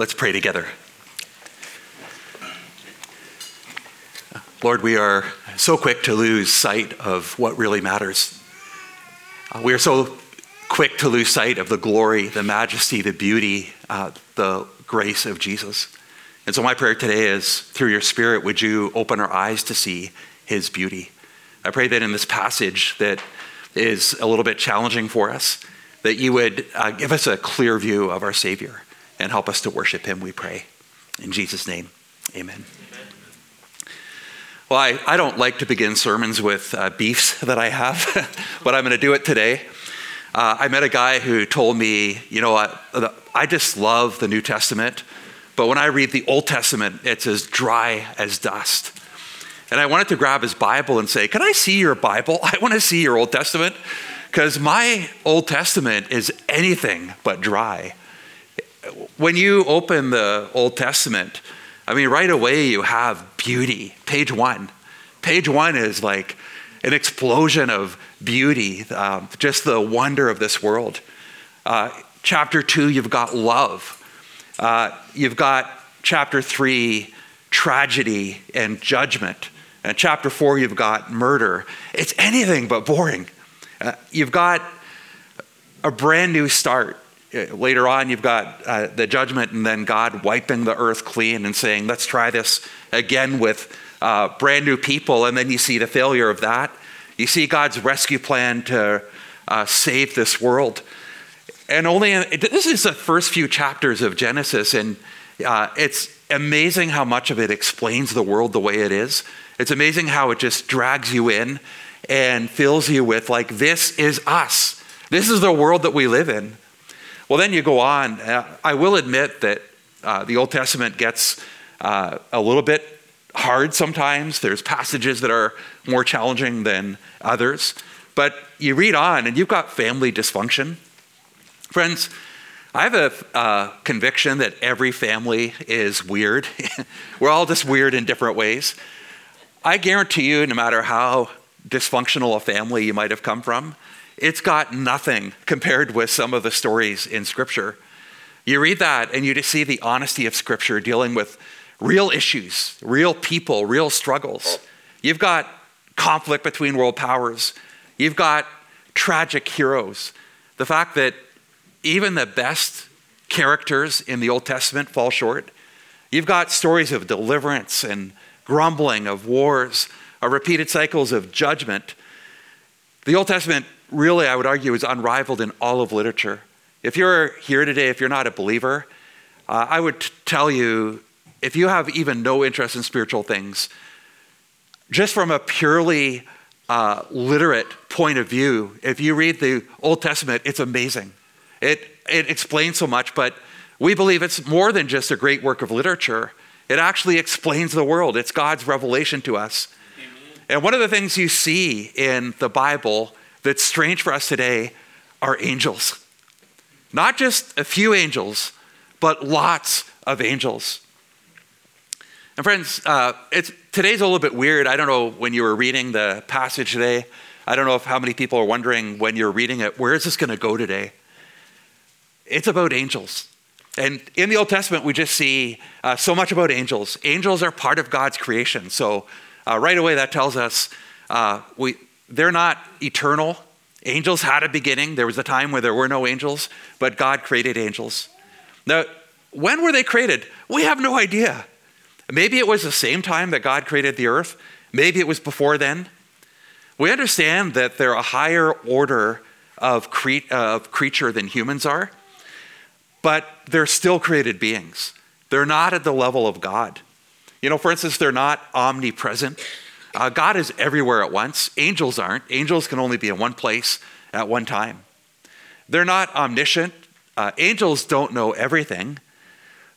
Let's pray together. Lord, we are so quick to lose sight of what really matters. Uh, we are so quick to lose sight of the glory, the majesty, the beauty, uh, the grace of Jesus. And so, my prayer today is through your Spirit, would you open our eyes to see his beauty? I pray that in this passage that is a little bit challenging for us, that you would uh, give us a clear view of our Savior and help us to worship him, we pray. In Jesus' name, amen. Well, I, I don't like to begin sermons with uh, beefs that I have, but I'm going to do it today. Uh, I met a guy who told me, you know, I, I just love the New Testament, but when I read the Old Testament, it's as dry as dust. And I wanted to grab his Bible and say, Can I see your Bible? I want to see your Old Testament because my Old Testament is anything but dry. When you open the Old Testament, I mean, right away you have beauty. Page one. Page one is like an explosion of beauty, um, just the wonder of this world. Uh, chapter two, you've got love. Uh, you've got chapter three, tragedy and judgment. And chapter four, you've got murder. It's anything but boring. Uh, you've got a brand new start. Uh, later on, you've got uh, the judgment and then God wiping the earth clean and saying, let's try this again with uh, brand new people. And then you see the failure of that. You see God's rescue plan to uh, save this world. And only, this is the first few chapters of Genesis, and uh, it's amazing how much of it explains the world the way it is. It's amazing how it just drags you in and fills you with, like, this is us. This is the world that we live in. Well, then you go on. I will admit that uh, the Old Testament gets uh, a little bit hard sometimes. There's passages that are more challenging than others. But you read on, and you've got family dysfunction. Friends, I have a uh, conviction that every family is weird. We're all just weird in different ways. I guarantee you, no matter how dysfunctional a family you might have come from, it's got nothing compared with some of the stories in Scripture. You read that and you just see the honesty of Scripture dealing with real issues, real people, real struggles. You've got conflict between world powers, you've got tragic heroes. The fact that even the best characters in the Old Testament fall short. You've got stories of deliverance and grumbling, of wars, of repeated cycles of judgment. The Old Testament really, I would argue, is unrivaled in all of literature. If you're here today, if you're not a believer, uh, I would t- tell you if you have even no interest in spiritual things, just from a purely uh, literate point of view, if you read the Old Testament, it's amazing. It, it explains so much, but we believe it's more than just a great work of literature. It actually explains the world, it's God's revelation to us. Amen. And one of the things you see in the Bible that's strange for us today are angels. Not just a few angels, but lots of angels. And friends, uh, it's, today's a little bit weird. I don't know when you were reading the passage today. I don't know if how many people are wondering when you're reading it, where is this going to go today? It's about angels. And in the Old Testament, we just see uh, so much about angels. Angels are part of God's creation. So, uh, right away, that tells us uh, we, they're not eternal. Angels had a beginning. There was a time where there were no angels, but God created angels. Now, when were they created? We have no idea. Maybe it was the same time that God created the earth. Maybe it was before then. We understand that they're a higher order of, cre- of creature than humans are, but they're still created beings. They're not at the level of God. You know, for instance, they're not omnipresent. Uh, God is everywhere at once. Angels aren't. Angels can only be in one place at one time. They're not omniscient. Uh, angels don't know everything,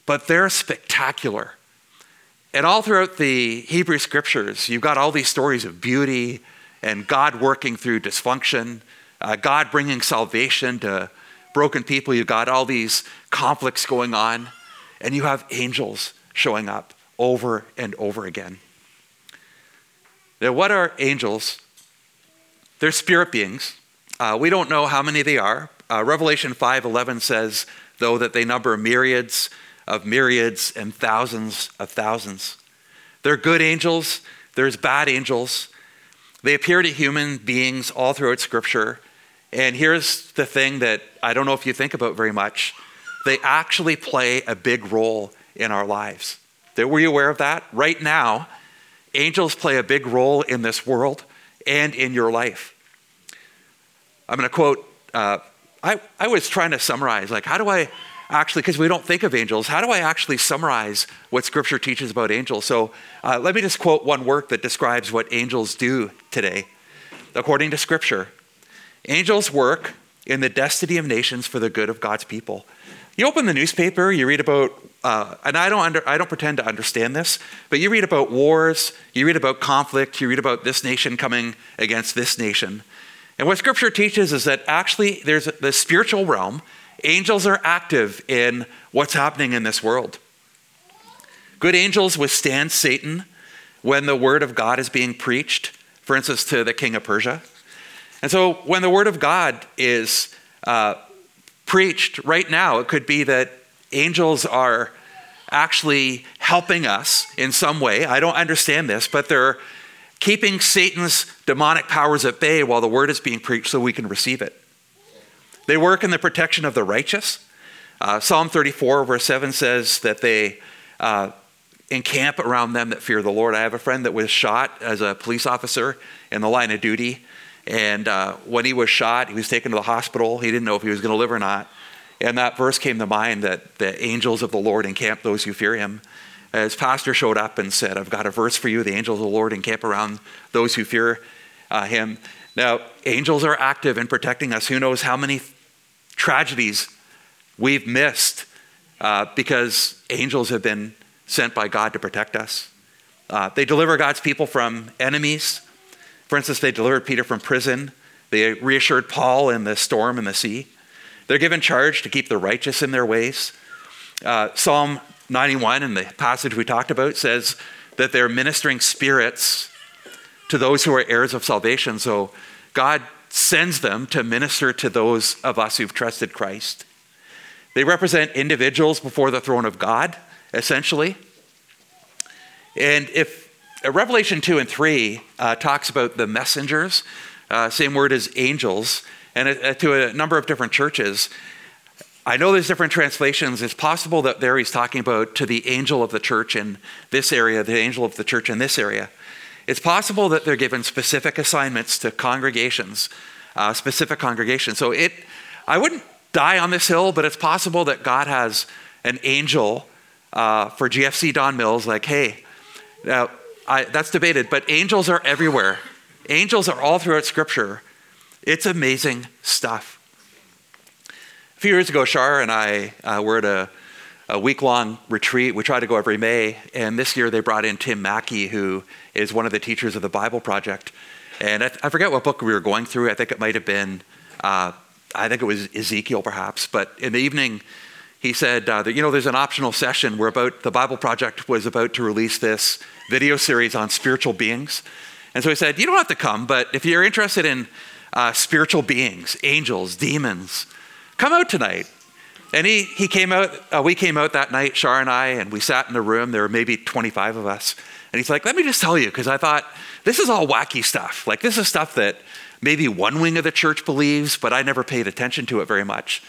but they're spectacular. And all throughout the Hebrew scriptures, you've got all these stories of beauty and God working through dysfunction, uh, God bringing salvation to broken people. You've got all these conflicts going on, and you have angels showing up over and over again. Now, what are angels? They're spirit beings. Uh, we don't know how many they are. Uh, Revelation 5:11 says, though, that they number myriads of myriads and thousands of thousands. There are good angels, there's bad angels. They appear to human beings all throughout Scripture. And here's the thing that I don't know if you think about very much they actually play a big role in our lives. Were you aware of that? Right now, angels play a big role in this world and in your life. I'm going to quote, uh, I, I was trying to summarize, like, how do I actually, because we don't think of angels, how do I actually summarize what Scripture teaches about angels? So uh, let me just quote one work that describes what angels do today. According to Scripture, angels work in the destiny of nations for the good of God's people. You open the newspaper, you read about, uh, and I don't, under, I don't pretend to understand this, but you read about wars, you read about conflict, you read about this nation coming against this nation. And what Scripture teaches is that actually there's the spiritual realm, angels are active in what's happening in this world. Good angels withstand Satan when the word of God is being preached, for instance, to the king of Persia. And so when the word of God is uh, preached right now, it could be that angels are actually helping us in some way. I don't understand this, but they're keeping Satan's demonic powers at bay while the word is being preached so we can receive it. They work in the protection of the righteous. Uh, Psalm 34, verse 7 says that they uh, encamp around them that fear the Lord. I have a friend that was shot as a police officer in the line of duty. And uh, when he was shot, he was taken to the hospital. He didn't know if he was going to live or not. And that verse came to mind that the angels of the Lord encamp those who fear him. As pastor showed up and said, I've got a verse for you. The angels of the Lord encamp around those who fear uh, him. Now, angels are active in protecting us. Who knows how many tragedies we've missed uh, because angels have been sent by God to protect us. Uh, they deliver God's people from enemies, for instance, they delivered Peter from prison. They reassured Paul in the storm and the sea. They're given charge to keep the righteous in their ways. Uh, Psalm 91, in the passage we talked about, says that they're ministering spirits to those who are heirs of salvation. So God sends them to minister to those of us who've trusted Christ. They represent individuals before the throne of God, essentially. And if uh, Revelation 2 and 3 uh, talks about the messengers, uh, same word as angels, and uh, to a number of different churches. I know there's different translations. It's possible that there he's talking about to the angel of the church in this area, the angel of the church in this area. It's possible that they're given specific assignments to congregations, uh, specific congregations. So it, I wouldn't die on this hill, but it's possible that God has an angel uh, for GFC Don Mills, like, hey, now I, that's debated, but angels are everywhere. Angels are all throughout Scripture. It's amazing stuff. A few years ago, Shar and I uh, were at a, a week long retreat. We try to go every May, and this year they brought in Tim Mackie, who is one of the teachers of the Bible Project. And I, I forget what book we were going through. I think it might have been, uh, I think it was Ezekiel perhaps. But in the evening, he said uh, that, you know, there's an optional session where about the Bible Project was about to release this video series on spiritual beings. And so he said, You don't have to come, but if you're interested in uh, spiritual beings, angels, demons, come out tonight. And he, he came out, uh, we came out that night, Shar and I, and we sat in the room. There were maybe 25 of us. And he's like, Let me just tell you, because I thought, this is all wacky stuff. Like, this is stuff that maybe one wing of the church believes, but I never paid attention to it very much.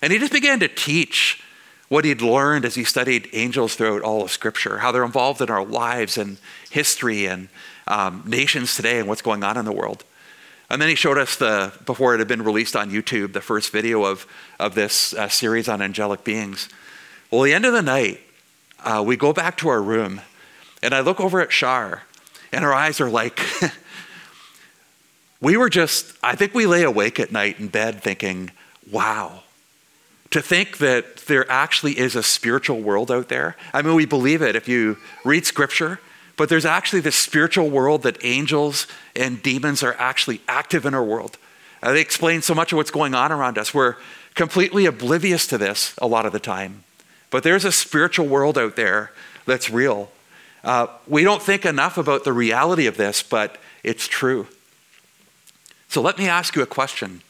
And he just began to teach what he'd learned as he studied angels throughout all of Scripture, how they're involved in our lives and history and um, nations today and what's going on in the world. And then he showed us the, before it had been released on YouTube, the first video of, of this uh, series on angelic beings. Well, the end of the night, uh, we go back to our room, and I look over at Shar, and her eyes are like, we were just, I think we lay awake at night in bed thinking, wow, to think that there actually is a spiritual world out there. I mean, we believe it if you read scripture, but there's actually this spiritual world that angels and demons are actually active in our world. Uh, they explain so much of what's going on around us. We're completely oblivious to this a lot of the time. But there's a spiritual world out there that's real. Uh, we don't think enough about the reality of this, but it's true. So let me ask you a question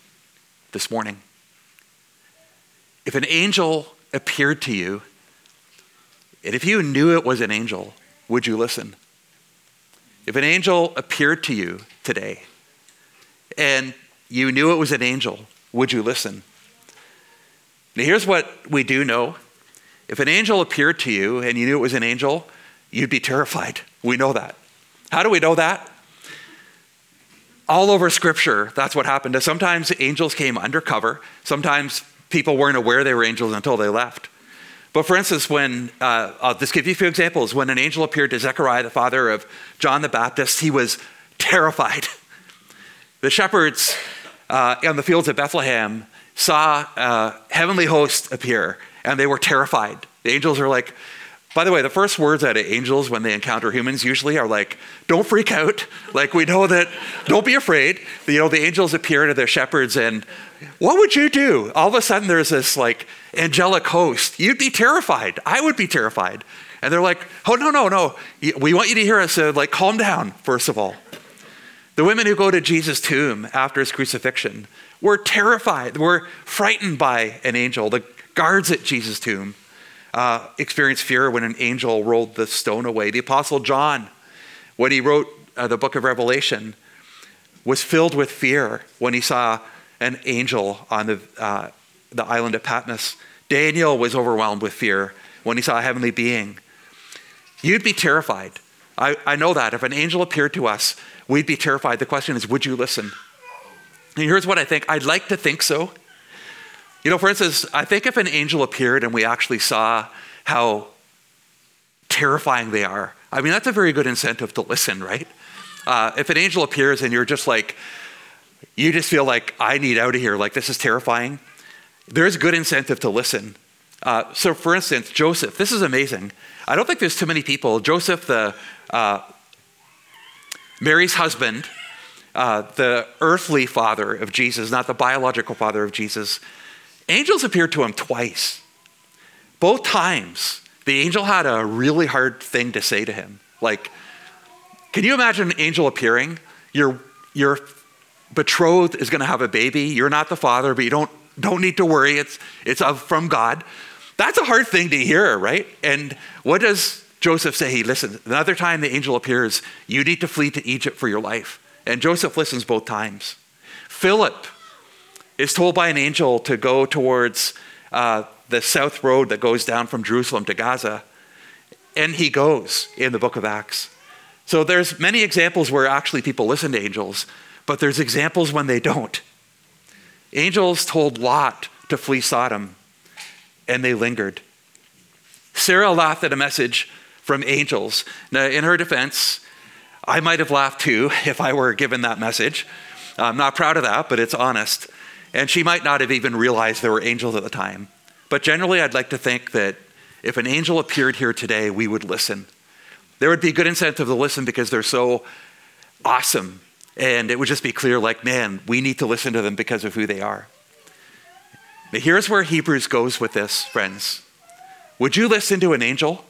this morning. If an angel appeared to you And if you knew it was an angel, would you listen? If an angel appeared to you today and you knew it was an angel, would you listen? Now, here's what we do know if an angel appeared to you and you knew it was an angel, you'd be terrified. We know that. How do we know that? All over Scripture, that's what happened. Sometimes angels came undercover. Sometimes people weren't aware they were angels until they left. But for instance, when, uh, I'll just give you a few examples. When an angel appeared to Zechariah, the father of John the Baptist, he was terrified. The shepherds uh, on the fields of Bethlehem saw a heavenly host appear, and they were terrified. The angels are like, by the way, the first words out of angels when they encounter humans usually are like, don't freak out. Like, we know that, don't be afraid. You know, the angels appear to their shepherds, and what would you do? All of a sudden, there's this like angelic host. You'd be terrified. I would be terrified. And they're like, oh, no, no, no. We want you to hear us. So, like, calm down, first of all. The women who go to Jesus' tomb after his crucifixion were terrified, were frightened by an angel. The guards at Jesus' tomb uh, experienced fear when an angel rolled the stone away. The Apostle John, when he wrote uh, the book of Revelation, was filled with fear when he saw an angel on the, uh, the island of Patmos. Daniel was overwhelmed with fear when he saw a heavenly being. You'd be terrified. I, I know that. If an angel appeared to us, we'd be terrified. The question is, would you listen? And here's what I think I'd like to think so. You know, for instance, I think if an angel appeared and we actually saw how terrifying they are, I mean, that's a very good incentive to listen, right? Uh, if an angel appears and you're just like, you just feel like, I need out of here, like this is terrifying, there's good incentive to listen. Uh, so, for instance, Joseph, this is amazing. I don't think there's too many people. Joseph, the uh, Mary's husband, uh, the earthly father of Jesus, not the biological father of Jesus, angels appeared to him twice. Both times, the angel had a really hard thing to say to him. Like, can you imagine an angel appearing? Your, your betrothed is going to have a baby. You're not the father, but you don't, don't need to worry. It's, it's from God. That's a hard thing to hear, right? And what does Joseph say? He listens. Another time the angel appears, you need to flee to Egypt for your life. And Joseph listens both times. Philip is told by an angel to go towards uh, the south road that goes down from Jerusalem to Gaza. And he goes in the book of Acts. So there's many examples where actually people listen to angels, but there's examples when they don't. Angels told Lot to flee Sodom, and they lingered. Sarah laughed at a message from angels. Now, in her defense, I might have laughed too if I were given that message. I'm not proud of that, but it's honest. And she might not have even realized there were angels at the time. But generally, I'd like to think that if an angel appeared here today, we would listen. There would be good incentive to listen because they're so awesome. And it would just be clear like, man, we need to listen to them because of who they are. But here's where Hebrews goes with this, friends. Would you listen to an angel?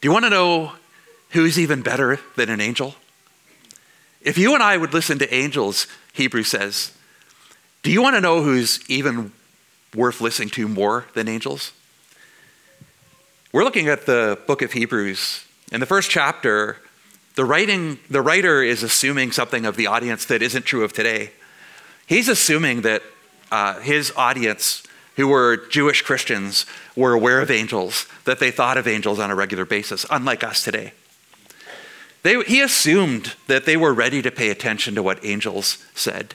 Do you want to know who's even better than an angel? If you and I would listen to angels, Hebrews says, do you want to know who's even worth listening to more than angels? We're looking at the book of Hebrews. In the first chapter, the, writing, the writer is assuming something of the audience that isn't true of today. He's assuming that uh, his audience, who were Jewish Christians, were aware of angels, that they thought of angels on a regular basis, unlike us today. They, he assumed that they were ready to pay attention to what angels said.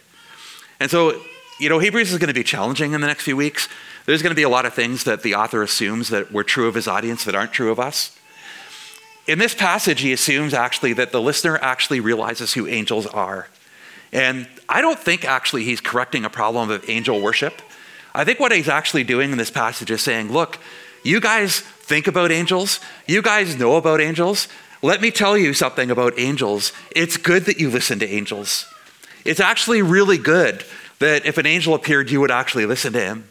And so, you know, Hebrews is going to be challenging in the next few weeks. There's going to be a lot of things that the author assumes that were true of his audience that aren't true of us. In this passage, he assumes actually that the listener actually realizes who angels are. And I don't think actually he's correcting a problem of angel worship. I think what he's actually doing in this passage is saying, look, you guys think about angels, you guys know about angels. Let me tell you something about angels. It's good that you listen to angels. It's actually really good that if an angel appeared, you would actually listen to him.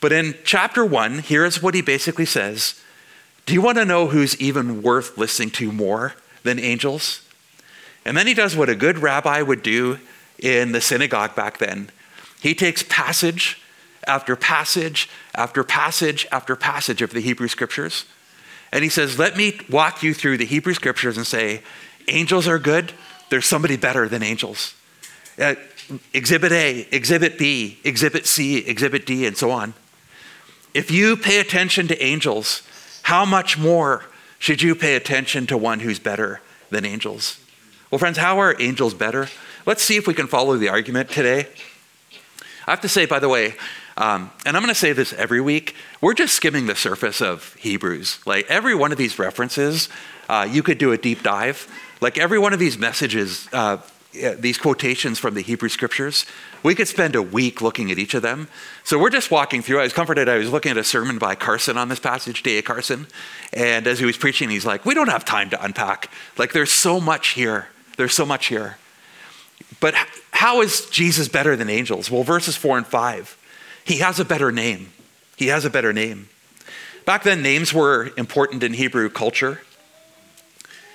But in chapter one, here's what he basically says Do you want to know who's even worth listening to more than angels? And then he does what a good rabbi would do in the synagogue back then. He takes passage after passage after passage after passage of the Hebrew scriptures. And he says, Let me walk you through the Hebrew scriptures and say, angels are good. There's somebody better than angels. Uh, exhibit A, Exhibit B, Exhibit C, Exhibit D, and so on. If you pay attention to angels, how much more should you pay attention to one who's better than angels? Well, friends, how are angels better? Let's see if we can follow the argument today. I have to say, by the way, um, and I'm going to say this every week, we're just skimming the surface of Hebrews. Like every one of these references, uh, you could do a deep dive. Like every one of these messages, uh, Uh, these quotations from the Hebrew scriptures, we could spend a week looking at each of them. So we're just walking through. I was comforted. I was looking at a sermon by Carson on this passage, D.A. Carson. And as he was preaching, he's like, We don't have time to unpack. Like, there's so much here. There's so much here. But how is Jesus better than angels? Well, verses four and five, he has a better name. He has a better name. Back then, names were important in Hebrew culture.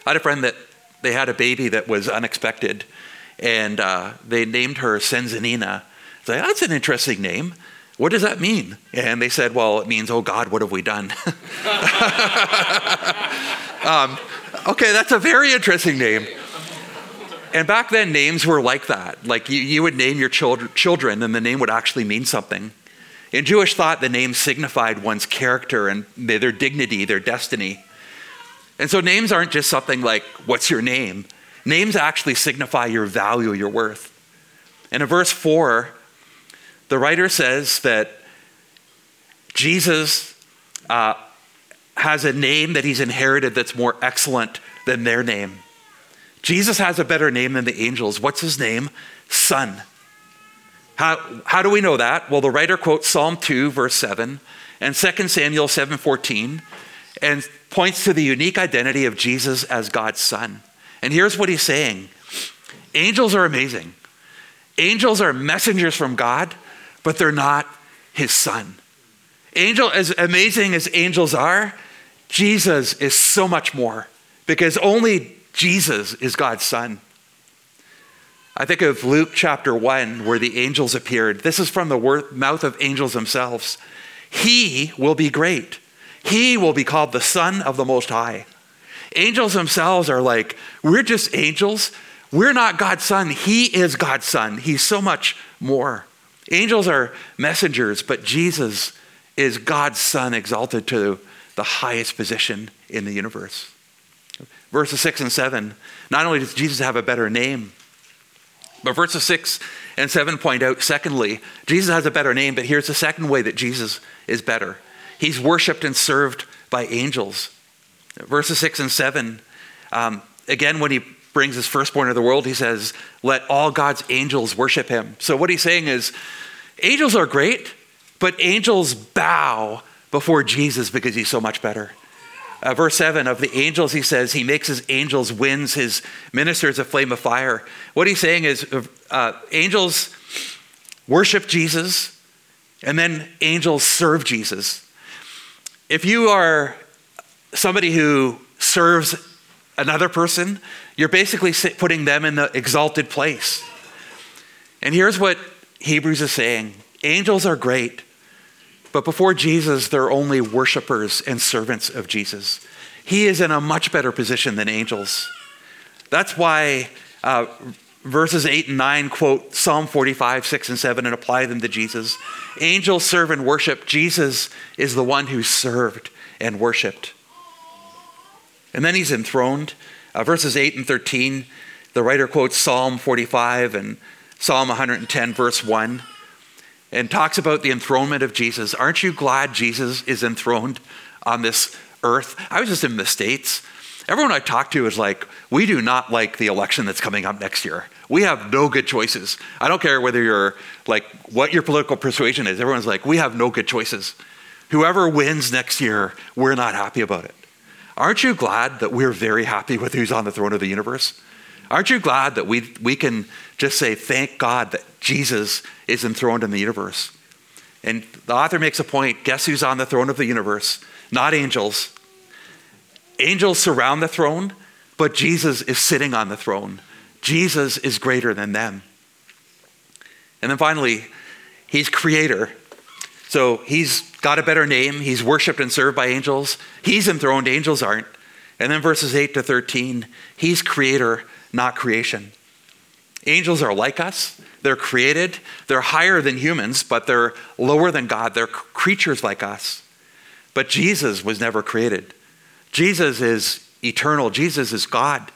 I had a friend that they had a baby that was unexpected, and uh, they named her Senzanina. It's like, that's an interesting name. What does that mean? And they said, well, it means, oh God, what have we done? um, okay, that's a very interesting name. And back then, names were like that. Like you, you would name your children, children, and the name would actually mean something. In Jewish thought, the name signified one's character and their dignity, their destiny. And so names aren't just something like, what's your name? Names actually signify your value, your worth. And in verse 4, the writer says that Jesus uh, has a name that he's inherited that's more excellent than their name. Jesus has a better name than the angels. What's his name? Son. How, how do we know that? Well, the writer quotes Psalm 2, verse 7, and 2 Samuel 7:14, and points to the unique identity of Jesus as God's son. And here's what he's saying angels are amazing. Angels are messengers from God, but they're not his son. Angel, as amazing as angels are, Jesus is so much more because only Jesus is God's son. I think of Luke chapter 1, where the angels appeared. This is from the mouth of angels themselves. He will be great. He will be called the Son of the Most High. Angels themselves are like, we're just angels. We're not God's Son. He is God's Son. He's so much more. Angels are messengers, but Jesus is God's Son exalted to the highest position in the universe. Verses 6 and 7, not only does Jesus have a better name, but verses 6 and 7 point out, secondly, Jesus has a better name, but here's the second way that Jesus is better. He's worshiped and served by angels. Verses 6 and 7, um, again, when he brings his firstborn into the world, he says, Let all God's angels worship him. So what he's saying is, angels are great, but angels bow before Jesus because he's so much better. Uh, verse 7 of the angels, he says, he makes his angels winds, his ministers a flame of fire. What he's saying is, uh, angels worship Jesus, and then angels serve Jesus. If you are somebody who serves another person, you're basically putting them in the exalted place. And here's what Hebrews is saying angels are great, but before Jesus, they're only worshipers and servants of Jesus. He is in a much better position than angels. That's why uh, verses 8 and 9 quote Psalm 45, 6 and 7 and apply them to Jesus. Angels serve and worship. Jesus is the one who served and worshiped. And then he's enthroned. Uh, verses 8 and 13, the writer quotes Psalm 45 and Psalm 110, verse 1 and talks about the enthronement of Jesus. Aren't you glad Jesus is enthroned on this earth? I was just in the States. Everyone I talked to is like, we do not like the election that's coming up next year. We have no good choices. I don't care whether you're like what your political persuasion is. Everyone's like, we have no good choices. Whoever wins next year, we're not happy about it. Aren't you glad that we're very happy with who's on the throne of the universe? Aren't you glad that we, we can just say, thank God that Jesus is enthroned in the universe? And the author makes a point guess who's on the throne of the universe? Not angels. Angels surround the throne, but Jesus is sitting on the throne. Jesus is greater than them. And then finally, he's creator. So he's got a better name. He's worshiped and served by angels. He's enthroned, angels aren't. And then verses 8 to 13, he's creator, not creation. Angels are like us. They're created. They're higher than humans, but they're lower than God. They're creatures like us. But Jesus was never created. Jesus is eternal. Jesus is God.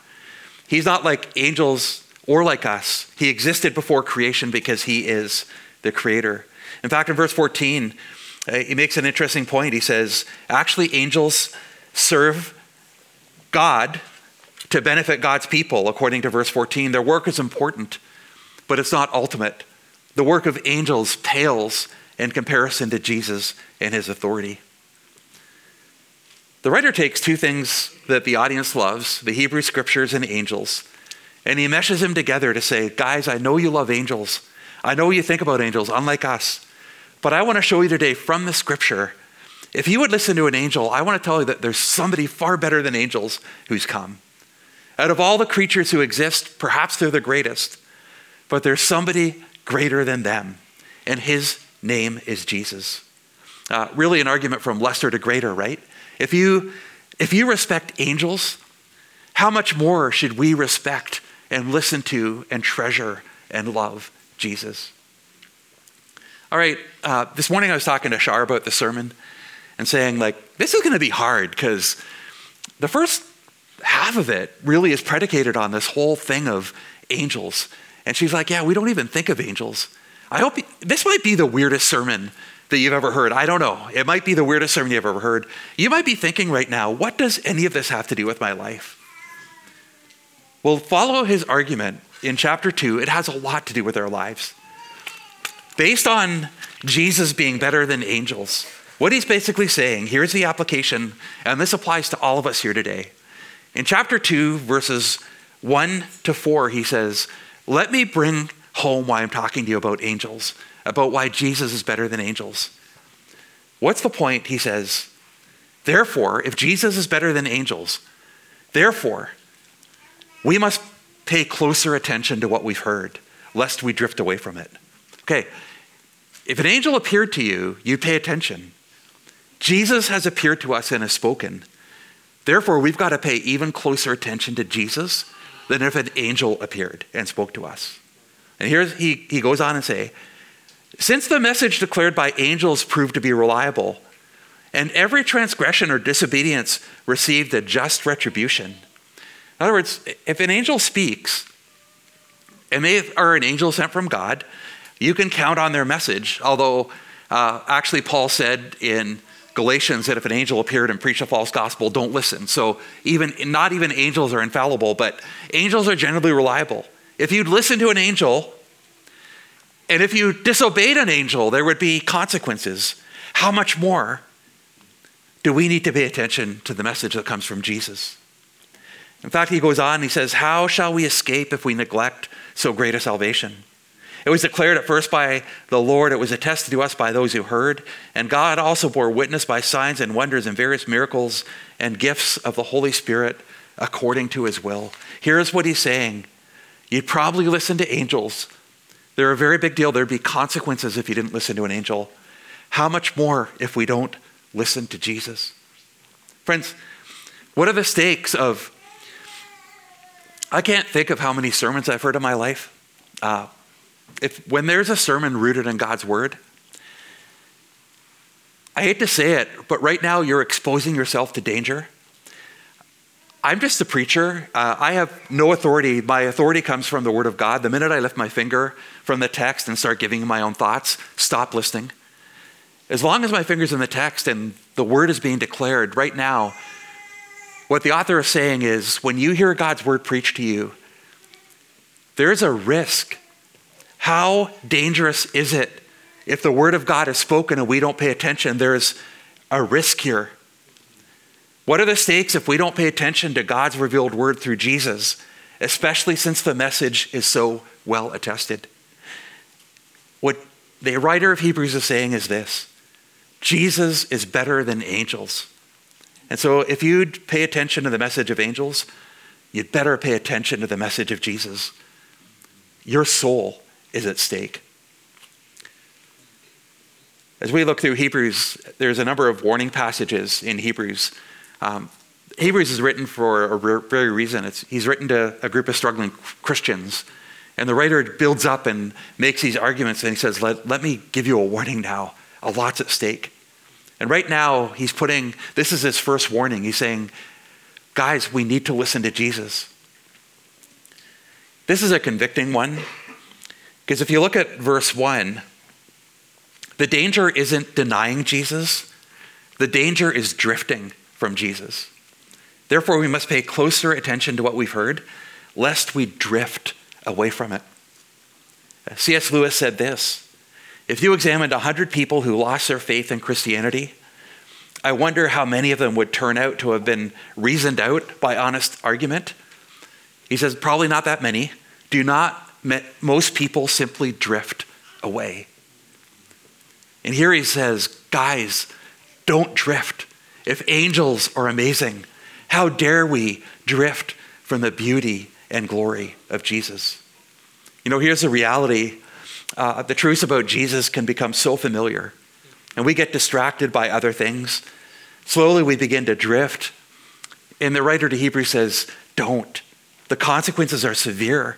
He's not like angels or like us. He existed before creation because he is the creator. In fact, in verse 14, uh, he makes an interesting point. He says, actually, angels serve God to benefit God's people, according to verse 14. Their work is important, but it's not ultimate. The work of angels pales in comparison to Jesus and his authority. The writer takes two things that the audience loves the Hebrew scriptures and angels and he meshes them together to say, guys, I know you love angels. I know you think about angels, unlike us. But I want to show you today from the scripture if you would listen to an angel, I want to tell you that there's somebody far better than angels who's come. Out of all the creatures who exist, perhaps they're the greatest, but there's somebody greater than them, and his name is Jesus. Uh, really, an argument from lesser to greater, right? If you, if you respect angels, how much more should we respect and listen to and treasure and love Jesus? All right, uh, this morning I was talking to Shar about the sermon and saying, like, this is going to be hard because the first half of it really is predicated on this whole thing of angels. And she's like, yeah, we don't even think of angels. I hope this might be the weirdest sermon that you've ever heard. I don't know. It might be the weirdest sermon you've ever heard. You might be thinking right now, what does any of this have to do with my life? Well, follow his argument in chapter 2. It has a lot to do with our lives. Based on Jesus being better than angels, what he's basically saying, here's the application, and this applies to all of us here today. In chapter 2, verses 1 to 4, he says, Let me bring home why I'm talking to you about angels, about why Jesus is better than angels. What's the point? He says, Therefore, if Jesus is better than angels, therefore, we must pay closer attention to what we've heard, lest we drift away from it. Okay, if an angel appeared to you, you pay attention. Jesus has appeared to us and has spoken. Therefore, we've got to pay even closer attention to Jesus than if an angel appeared and spoke to us. And here he, he goes on and say, since the message declared by angels proved to be reliable, and every transgression or disobedience received a just retribution, in other words, if an angel speaks, and they are an angel sent from God, you can count on their message. Although, uh, actually, Paul said in Galatians that if an angel appeared and preached a false gospel, don't listen. So, even not even angels are infallible, but angels are generally reliable. If you'd listen to an angel, and if you disobeyed an angel, there would be consequences. How much more do we need to pay attention to the message that comes from Jesus? In fact, he goes on, he says, How shall we escape if we neglect so great a salvation? It was declared at first by the Lord, it was attested to us by those who heard, and God also bore witness by signs and wonders and various miracles and gifts of the Holy Spirit according to his will. Here's what he's saying You'd probably listen to angels. They're a very big deal. There'd be consequences if you didn't listen to an angel. How much more if we don't listen to Jesus? Friends, what are the stakes of I can't think of how many sermons I've heard in my life. Uh, if, when there's a sermon rooted in God's word, I hate to say it, but right now you're exposing yourself to danger. I'm just a preacher. Uh, I have no authority. My authority comes from the Word of God. The minute I lift my finger from the text and start giving my own thoughts, stop listening. As long as my finger's in the text and the Word is being declared, right now, what the author is saying is when you hear God's word preached to you, there's a risk. How dangerous is it if the word of God is spoken and we don't pay attention? There's a risk here. What are the stakes if we don't pay attention to God's revealed word through Jesus, especially since the message is so well attested? What the writer of Hebrews is saying is this Jesus is better than angels. And so, if you'd pay attention to the message of angels, you'd better pay attention to the message of Jesus. Your soul is at stake. As we look through Hebrews, there's a number of warning passages in Hebrews. Um, Hebrews is written for a very reason. It's, he's written to a group of struggling Christians. And the writer builds up and makes these arguments, and he says, Let, let me give you a warning now. A lot's at stake. And right now, he's putting this is his first warning. He's saying, Guys, we need to listen to Jesus. This is a convicting one because if you look at verse 1, the danger isn't denying Jesus, the danger is drifting from Jesus. Therefore, we must pay closer attention to what we've heard, lest we drift away from it. C.S. Lewis said this If you examined 100 people who lost their faith in Christianity, I wonder how many of them would turn out to have been reasoned out by honest argument. He says, probably not that many. Do not, most people simply drift away. And here he says, guys, don't drift. If angels are amazing, how dare we drift from the beauty and glory of Jesus? You know, here's the reality uh, the truths about Jesus can become so familiar, and we get distracted by other things. Slowly, we begin to drift. And the writer to Hebrews says, Don't. The consequences are severe.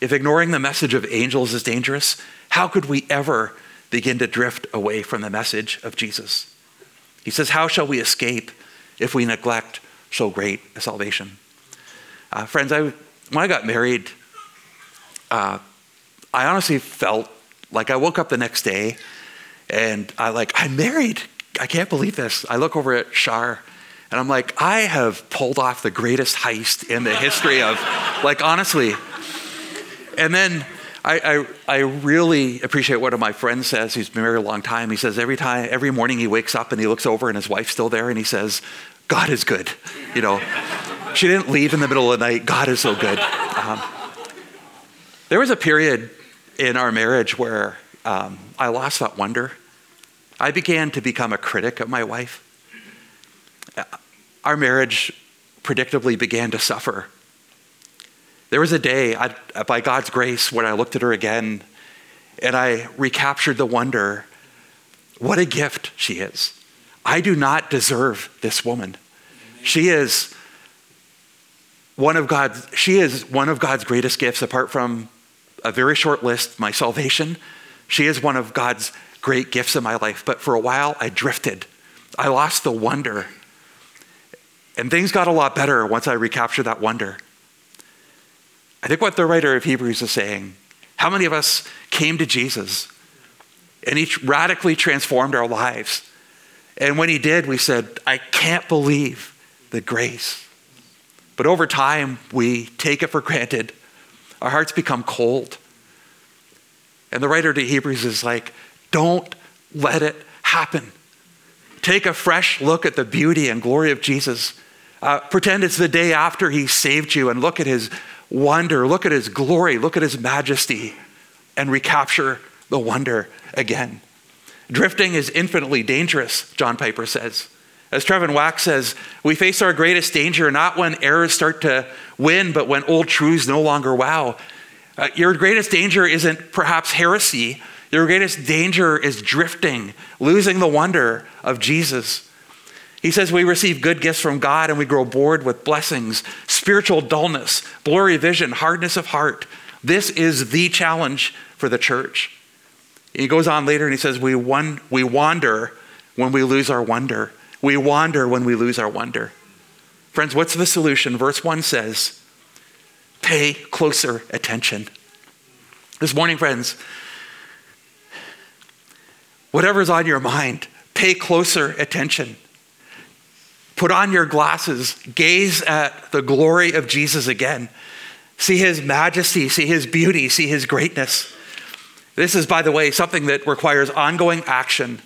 If ignoring the message of angels is dangerous, how could we ever begin to drift away from the message of Jesus? He says, How shall we escape if we neglect so great a salvation. Uh, friends, I, when I got married, uh, I honestly felt like I woke up the next day and I like, I'm married. I can't believe this. I look over at Shar and I'm like, I have pulled off the greatest heist in the history of, like, honestly. And then I, I, I, really appreciate what my friend says. He's been married a long time. He says every time, every morning he wakes up and he looks over and his wife's still there and he says, God is good. You know, she didn't leave in the middle of the night. God is so good. Um, there was a period in our marriage where um, I lost that wonder. I began to become a critic of my wife. Our marriage predictably began to suffer. There was a day, I, by God's grace, when I looked at her again and I recaptured the wonder what a gift she is. I do not deserve this woman. She is one of God's, she is one of God's greatest gifts, apart from a very short list, my salvation. She is one of God's great gifts in my life. But for a while, I drifted. I lost the wonder. And things got a lot better once I recaptured that wonder. I think what the writer of Hebrews is saying how many of us came to Jesus and he radically transformed our lives? And when he did, we said, I can't believe the grace. But over time, we take it for granted. Our hearts become cold. And the writer to Hebrews is like, don't let it happen. Take a fresh look at the beauty and glory of Jesus. Uh, pretend it's the day after he saved you and look at his wonder, look at his glory, look at his majesty, and recapture the wonder again. Drifting is infinitely dangerous, John Piper says. As Trevin Wax says, we face our greatest danger not when errors start to win, but when old truths no longer wow. Uh, your greatest danger isn't perhaps heresy. Your greatest danger is drifting, losing the wonder of Jesus. He says we receive good gifts from God and we grow bored with blessings, spiritual dullness, blurry vision, hardness of heart. This is the challenge for the church. He goes on later and he says, We, won- we wander when we lose our wonder. We wander when we lose our wonder. Friends, what's the solution? Verse 1 says, Pay closer attention. This morning, friends, whatever's on your mind, pay closer attention. Put on your glasses, gaze at the glory of Jesus again. See his majesty, see his beauty, see his greatness. This is, by the way, something that requires ongoing action.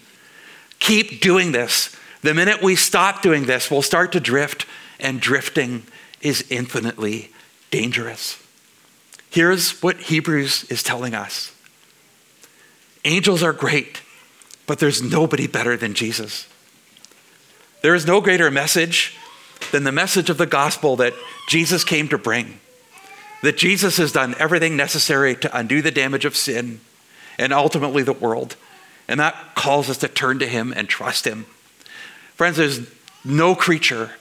Keep doing this. The minute we stop doing this, we'll start to drift, and drifting is infinitely dangerous. Here's what Hebrews is telling us angels are great, but there's nobody better than Jesus. There is no greater message than the message of the gospel that Jesus came to bring. That Jesus has done everything necessary to undo the damage of sin and ultimately the world. And that calls us to turn to Him and trust Him. Friends, there's no creature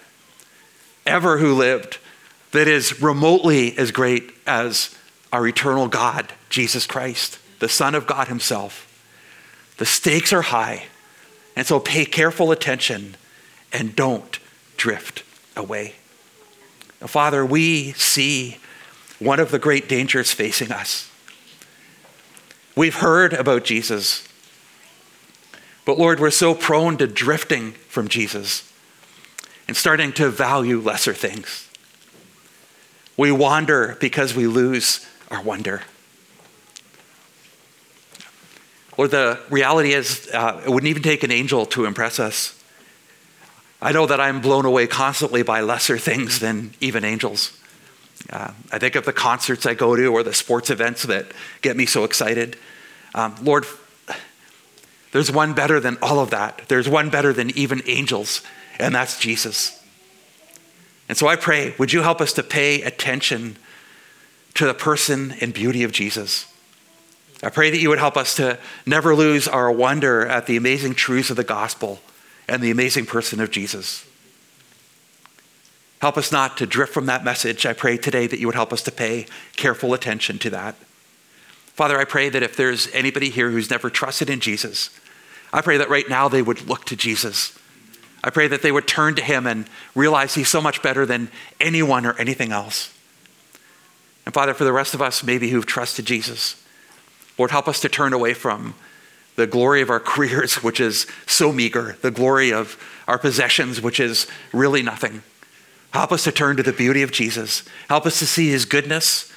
ever who lived that is remotely as great as our eternal God, Jesus Christ, the Son of God Himself. The stakes are high, and so pay careful attention and don't drift away. Now, Father, we see one of the great dangers facing us. We've heard about Jesus, but Lord, we're so prone to drifting from Jesus and starting to value lesser things. We wander because we lose our wonder. Or the reality is, uh, it wouldn't even take an angel to impress us. I know that I'm blown away constantly by lesser things than even angels. Uh, I think of the concerts I go to or the sports events that get me so excited. Um, Lord, there's one better than all of that. There's one better than even angels, and that's Jesus. And so I pray, would you help us to pay attention to the person and beauty of Jesus? I pray that you would help us to never lose our wonder at the amazing truths of the gospel and the amazing person of Jesus. Help us not to drift from that message. I pray today that you would help us to pay careful attention to that. Father, I pray that if there's anybody here who's never trusted in Jesus, I pray that right now they would look to Jesus. I pray that they would turn to him and realize he's so much better than anyone or anything else. And Father, for the rest of us, maybe who've trusted Jesus, Lord, help us to turn away from the glory of our careers, which is so meager, the glory of our possessions, which is really nothing. Help us to turn to the beauty of Jesus. Help us to see his goodness.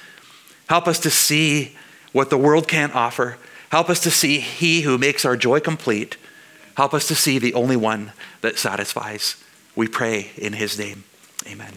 Help us to see what the world can't offer. Help us to see he who makes our joy complete. Help us to see the only one that satisfies. We pray in his name. Amen.